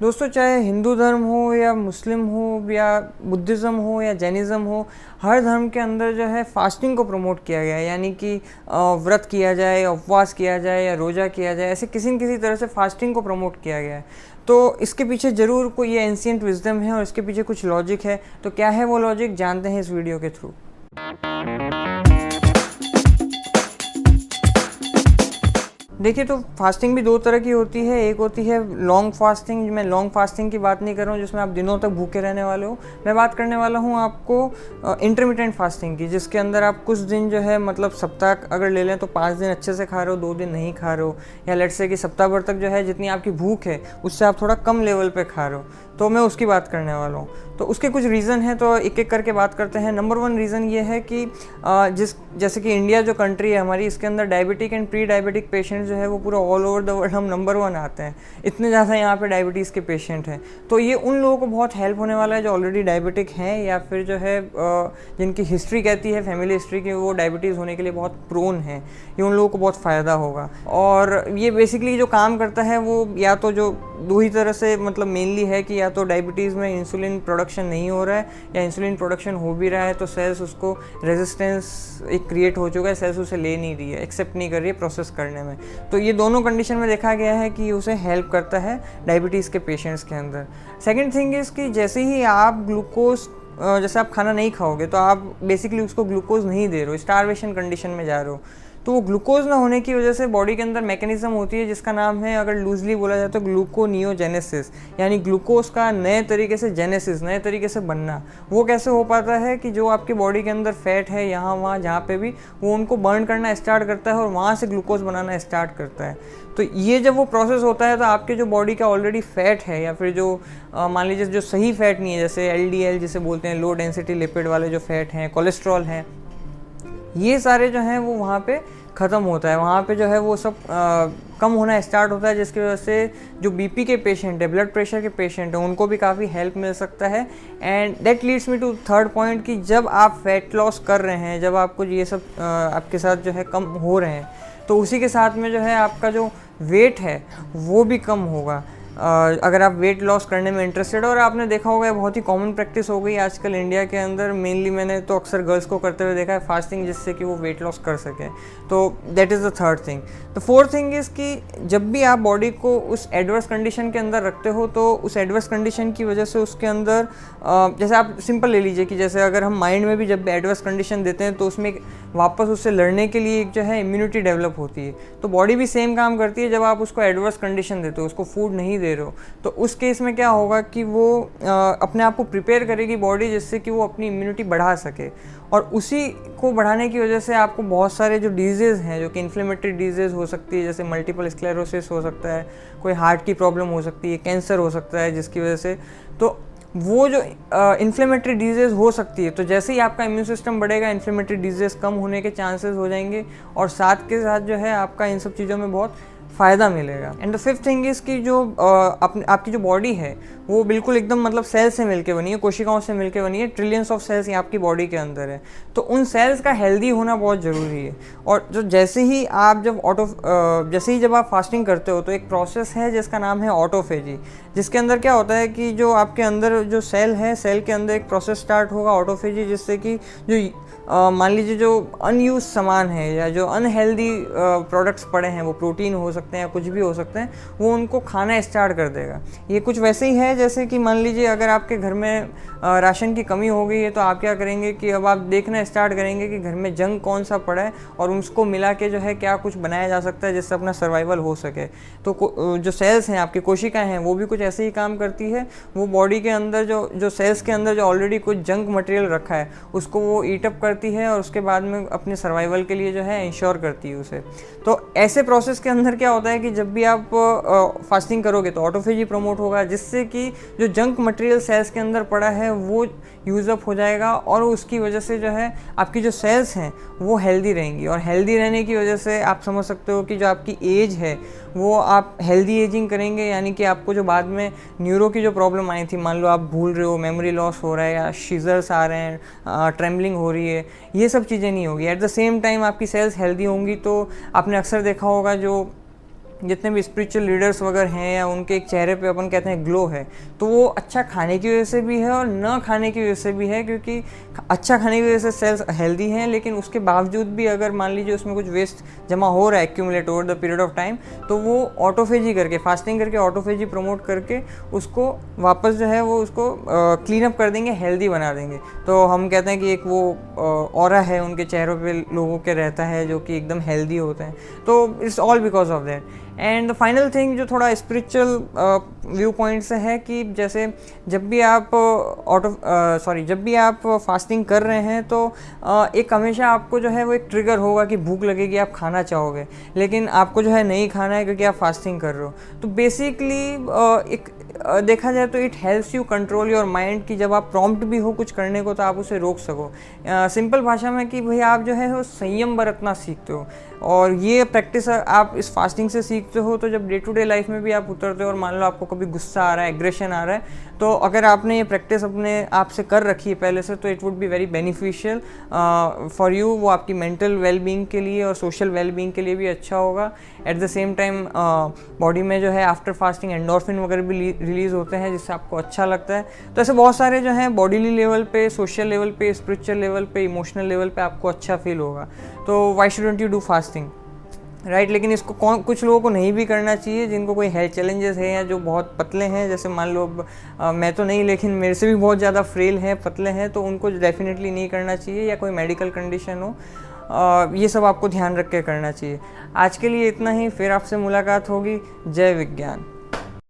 दोस्तों, चाहे हिंदू धर्म हो या मुस्लिम हो या बुद्धिज़्म हो या जैनिज़्म हो, हर धर्म के अंदर जो है फास्टिंग को प्रमोट किया गया है। यानी कि व्रत किया जाए, उपवास किया जाए या रोज़ा किया जाए, ऐसे किसी न किसी तरह से फास्टिंग को प्रमोट किया गया है। तो इसके पीछे ज़रूर कोई ये एंशियंट विजडम है और इसके पीछे कुछ लॉजिक है। तो क्या है वो लॉजिक? जानते हैं इस वीडियो के थ्रू। देखिए तो फास्टिंग भी दो तरह की होती है। एक होती है लॉन्ग फास्टिंग मैं लॉन्ग फास्टिंग की बात नहीं कर रहा हूँ, जिसमें आप दिनों तक भूखे रहने वाले हो। मैं बात करने वाला हूँ आपको इंटरमीडियंट फास्टिंग की, जिसके अंदर आप कुछ दिन जो है मतलब सप्ताह अगर ले लें तो पाँच दिन अच्छे से खा रहे हो, दो दिन नहीं खा रहे हो। या लेट से कि सप्ताह भर तक जो है, जितनी आपकी भूख है, उससे आप थोड़ा कम लेवल पर खा रहे हो। तो मैं उसकी बात करने वाला हूँ। तो उसके कुछ रीज़न हैं तो एक एक करके बात करते हैं। नंबर वन रीज़न ये है कि जिस, जैसे कि इंडिया जो कंट्री है हमारी, इसके अंदर diabetic and pre diabetic patient जो है वो पूरा ऑल ओवर द वर्ल्ड हम नंबर वन आते हैं। इतने ज़्यादा यहाँ पे डायबिटीज़ के पेशेंट हैं। तो ये उन लोगों को बहुत हेल्प होने वाला है जो ऑलरेडी डायबिटिक हैं या फिर जो है जिनकी हिस्ट्री कहती है फैमिली हिस्ट्री की वो डायबिटीज़ होने के लिए बहुत प्रोन है। ये उन लोगों को बहुत फ़ायदा होगा। और ये बेसिकली जो काम करता है वो या तो जो दो ही तरह से मतलब मेनली है कि या तो डायबिटीज़ में इंसुलिन प्रोडक्शन नहीं हो रहा है या इंसुलिन प्रोडक्शन हो भी रहा है तो सेल्स उसको रेजिस्टेंस एक क्रिएट हो चुका है सेल्स उसे ले नहीं रही है एक्सेप्ट नहीं कर रही है प्रोसेस करने में। तो ये दोनों कंडीशन में देखा गया है कि उसे हेल्प करता है डायबिटीज़ के पेशेंट्स के अंदर। सेकेंड थिंग इज़ कि जैसे ही आप ग्लूकोज जैसे आप खाना नहीं खाओगे तो आप बेसिकली उसको ग्लूकोज नहीं दे रहे हो स्टारवेशन कंडीशन में जा रहे हो। तो वो ग्लूकोज ना होने की वजह से बॉडी के अंदर मैकेनिज्म होती है, जिसका नाम है, अगर लूजली बोला जाए तो ग्लूकोनियोजेनेसिस यानी ग्लूकोज का नए तरीके से जेनेसिस नए तरीके से बनना। वो कैसे हो पाता है कि जो आपकी बॉडी के अंदर फैट है, यहाँ, वहाँ, जहाँ पे भी, वो उनको बर्न करना स्टार्ट करता है और वहाँ से ग्लूकोज बनाना स्टार्ट करता है। तो ये जब वो प्रोसेस होता है तो आपके जो बॉडी का ऑलरेडी फैट है, या फिर जो मान लीजिए जो सही फैट नहीं है, जैसे एलडीएल जिसे बोलते हैं लो डेंसिटी लिपिड वाले जो फैट हैं कोलेस्ट्रॉल हैं ये सारे जो हैं वो वहाँ पे ख़त्म होता है। वहाँ पे जो है वो सब आ, कम होना स्टार्ट होता है जिसकी वजह से जो बीपी के पेशेंट है ब्लड प्रेशर के पेशेंट हैं उनको भी काफ़ी हेल्प मिल सकता है। And that leads me to third point कि जब आप फैट लॉस कर रहे हैं जब आपको ये सब आ, आपके साथ जो है कम हो रहे हैं तो उसी के साथ में जो है आपका जो वेट है वो भी कम होगा। अगर आप वेट लॉस करने में इंटरेस्टेड हो और आपने देखा होगा, बहुत ही कॉमन प्रैक्टिस हो गई आजकल इंडिया के अंदर। मेनली मैंने तो अक्सर गर्ल्स को करते हुए देखा है फास्टिंग जिससे कि वो वेट लॉस कर सकें। तो that is the third thing the fourth thing is कि जब भी आप बॉडी को उस एडवर्स कंडीशन के अंदर रखते हो तो उस एडवर्स कंडीशन की वजह से उसके अंदर जैसे आप सिंपल ले लीजिए कि जैसे अगर हम माइंड में भी जब एडवर्स कंडीशन देते हैं तो उसमें वापस उससे लड़ने के लिए एक जो है इम्यूनिटी डेवलप होती है। तो बॉडी भी सेम काम करती है जब आप उसको एडवर्स कंडीशन देते हो, उसको फ़ूड नहीं दे रहे हो। तो उस केस में क्या होगा कि वो अपने आप को प्रिपेयर करेगी बॉडी जिससे कि वो अपनी इम्यूनिटी बढ़ा सके। और उसी को बढ़ाने की वजह से आपको बहुत सारे जो डिज़ीज़ हैं, जो कि इन्फ्लेमेटरी डिज़ीज़ हो सकती है, जैसे मल्टीपल स्क्लेरोसिस हो सकता है, कोई हार्ट की प्रॉब्लम हो सकती है कैंसर हो सकता है, जिसकी वजह से। तो वो जो इन्फ्लेमेटरी डिज़ीज़ हो सकती है तो जैसे ही आपका इम्यून सिस्टम बढ़ेगा इन्फ्लेमेटरी डिज़ीज़ कम होने के चांसेस हो जाएँगे। और साथ के साथ जो है आपका इन सब चीज़ों में बहुत फ़ायदा मिलेगा। And the fifth thing is कि जो अपने आपकी जो बॉडी है वो बिल्कुल एकदम मतलब सेल से मिलके बनी है, कोशिकाओं से मिलके बनी है ट्रिलियंस ऑफ़ सेल्स यहाँ आपकी बॉडी के अंदर है। तो उन सेल्स का हेल्दी होना बहुत ज़रूरी है। और जो जैसे ही आप जब ऑटो जैसे ही जब आप फास्टिंग करते हो तो एक प्रोसेस है जिसका नाम है ऑटोफेजी जिसके अंदर क्या होता है कि जो आपके अंदर जो सेल है सेल के अंदर एक प्रोसेस स्टार्ट होगा ऑटोफेजी जिससे कि जो मान लीजिए जो अनयूज सामान है या जो अनहेल्दी प्रोडक्ट्स पड़े हैं, वो प्रोटीन हो सकते हैं या कुछ भी हो सकते हैं, वो उनको खाना स्टार्ट कर देगा। ये कुछ वैसे ही है जैसे कि मान लीजिए अगर आपके घर में राशन की कमी हो गई है तो आप क्या करेंगे कि अब आप देखना स्टार्ट करेंगे कि घर में जंग कौन सा पड़ा है और उसको मिला के जो है क्या कुछ बनाया जा सकता है जिससे अपना सर्वाइवल हो सके। तो जो सेल्स हैं, आपकी कोशिकाएँ हैं, वो भी कुछ ऐसे ही काम करती है। वो बॉडी के अंदर जो जो सेल्स के अंदर जो ऑलरेडी कुछ जंक मटेरियल रखा है, उसको वो ईटअप करती है और उसके बाद में अपने सर्वाइवल के लिए जो है इंश्योर करती है उसे। तो ऐसे प्रोसेस के अंदर क्या होता है कि जब भी आप फास्टिंग करोगे तो ऑटोफेजी प्रमोट होगा, जिससे कि जो जंक मटेरियल सेल्स के अंदर पड़ा है, वो यूज़अप हो जाएगा और उसकी वजह से जो है, आपकी जो सेल्स हैं, वो हेल्दी रहेंगी। और हेल्दी रहने की वजह से आप समझ सकते हो कि जो आपकी एज है, वो आप हेल्दी एजिंग करेंगे, यानी कि आपको जो बाद में न्यूरो की जो प्रॉब्लम आई थी, मान लो आप भूल रहे हो मेमोरी लॉस हो रहा है या शीजर्स आ रहे हैं ट्रेमलिंग हो रही है, ये सब चीज़ें नहीं होगी। एट द सेम टाइम आपकी सेल्स हेल्दी होंगी तो आपने अक्सर देखा होगा जो जितने भी स्पिरिचुअल लीडर्स वगैरह हैं या उनके एक चेहरे पे अपन कहते हैं ग्लो है तो वो अच्छा खाने की वजह से भी है और न खाने की वजह से भी है, क्योंकि अच्छा खाने की वजह से सेल्स हेल्दी हैं, लेकिन उसके बावजूद भी अगर मान लीजिए उसमें कुछ वेस्ट जमा हो रहा है accumulate over the period of time तो वो ऑटोफेजी करके फास्टिंग करके ऑटोफेजी प्रमोट करके उसको वापस जो है वो उसको क्लीन अप कर देंगे हेल्दी बना देंगे। तो हम कहते हैं कि एक वो और है उनके चेहरों पर लोगों के रहता है जो कि एकदम हेल्दी होते हैं। तो it's all because of that and final thing जो थोड़ा स्पिरिचुअल व्यू पॉइंट से है कि जैसे जब भी आप ऑटो uh, सॉरी uh, जब भी आप फास्टिंग कर रहे हैं तो uh, एक हमेशा आपको जो है वो एक ट्रिगर होगा कि भूख लगेगी आप खाना चाहोगे। लेकिन आपको जो है नहीं खाना है क्योंकि आप फास्टिंग कर रहे हो। तो बेसिकली uh, एक देखा जाए तो it helps you control your mind कि जब आप प्रॉम्प्ट भी हो कुछ करने को तो आप उसे रोक सको। सिंपल भाषा में कि भाई आप जो है वो संयम बरतना सीखते हो और ये प्रैक्टिस आप इस फास्टिंग से सीखते हो तो जब डे टू डे लाइफ में भी आप उतरते हो और मान लो आपको कभी गुस्सा आ रहा है एग्रेशन आ रहा है तो अगर आपने ये प्रैक्टिस अपने आप से कर रखी है पहले से तो it would be very beneficial for you वो आपकी मेंटल वेलबींग के लिए और सोशल वेलबींग के लिए भी अच्छा होगा। At the same time body में जो है आफ्टर फास्टिंग एंडोरफिन वगैरह भी रिलीज़ होते हैं, जिससे आपको अच्छा लगता है। तो ऐसे बहुत सारे जो हैं बॉडीली लेवल पे सोशल लेवल पे स्पिरिचुअल लेवल पे इमोशनल लेवल पे आपको अच्छा फील होगा। तो why shouldn't you do fasting right लेकिन इसको कौन, कुछ लोगों को नहीं भी करना चाहिए, जिनको कोई हेल्थ चैलेंजेस है या जो बहुत पतले हैं, जैसे मान लो मैं तो नहीं, लेकिन मेरे से भी बहुत ज़्यादा फ्रेल हैं, पतले हैं तो उनको डेफिनेटली नहीं करना चाहिए, या कोई मेडिकल कंडीशन हो ये सब आपको ध्यान रख के करना चाहिए। आज के लिए इतना ही, फिर आपसे मुलाकात होगी। जय विज्ञान।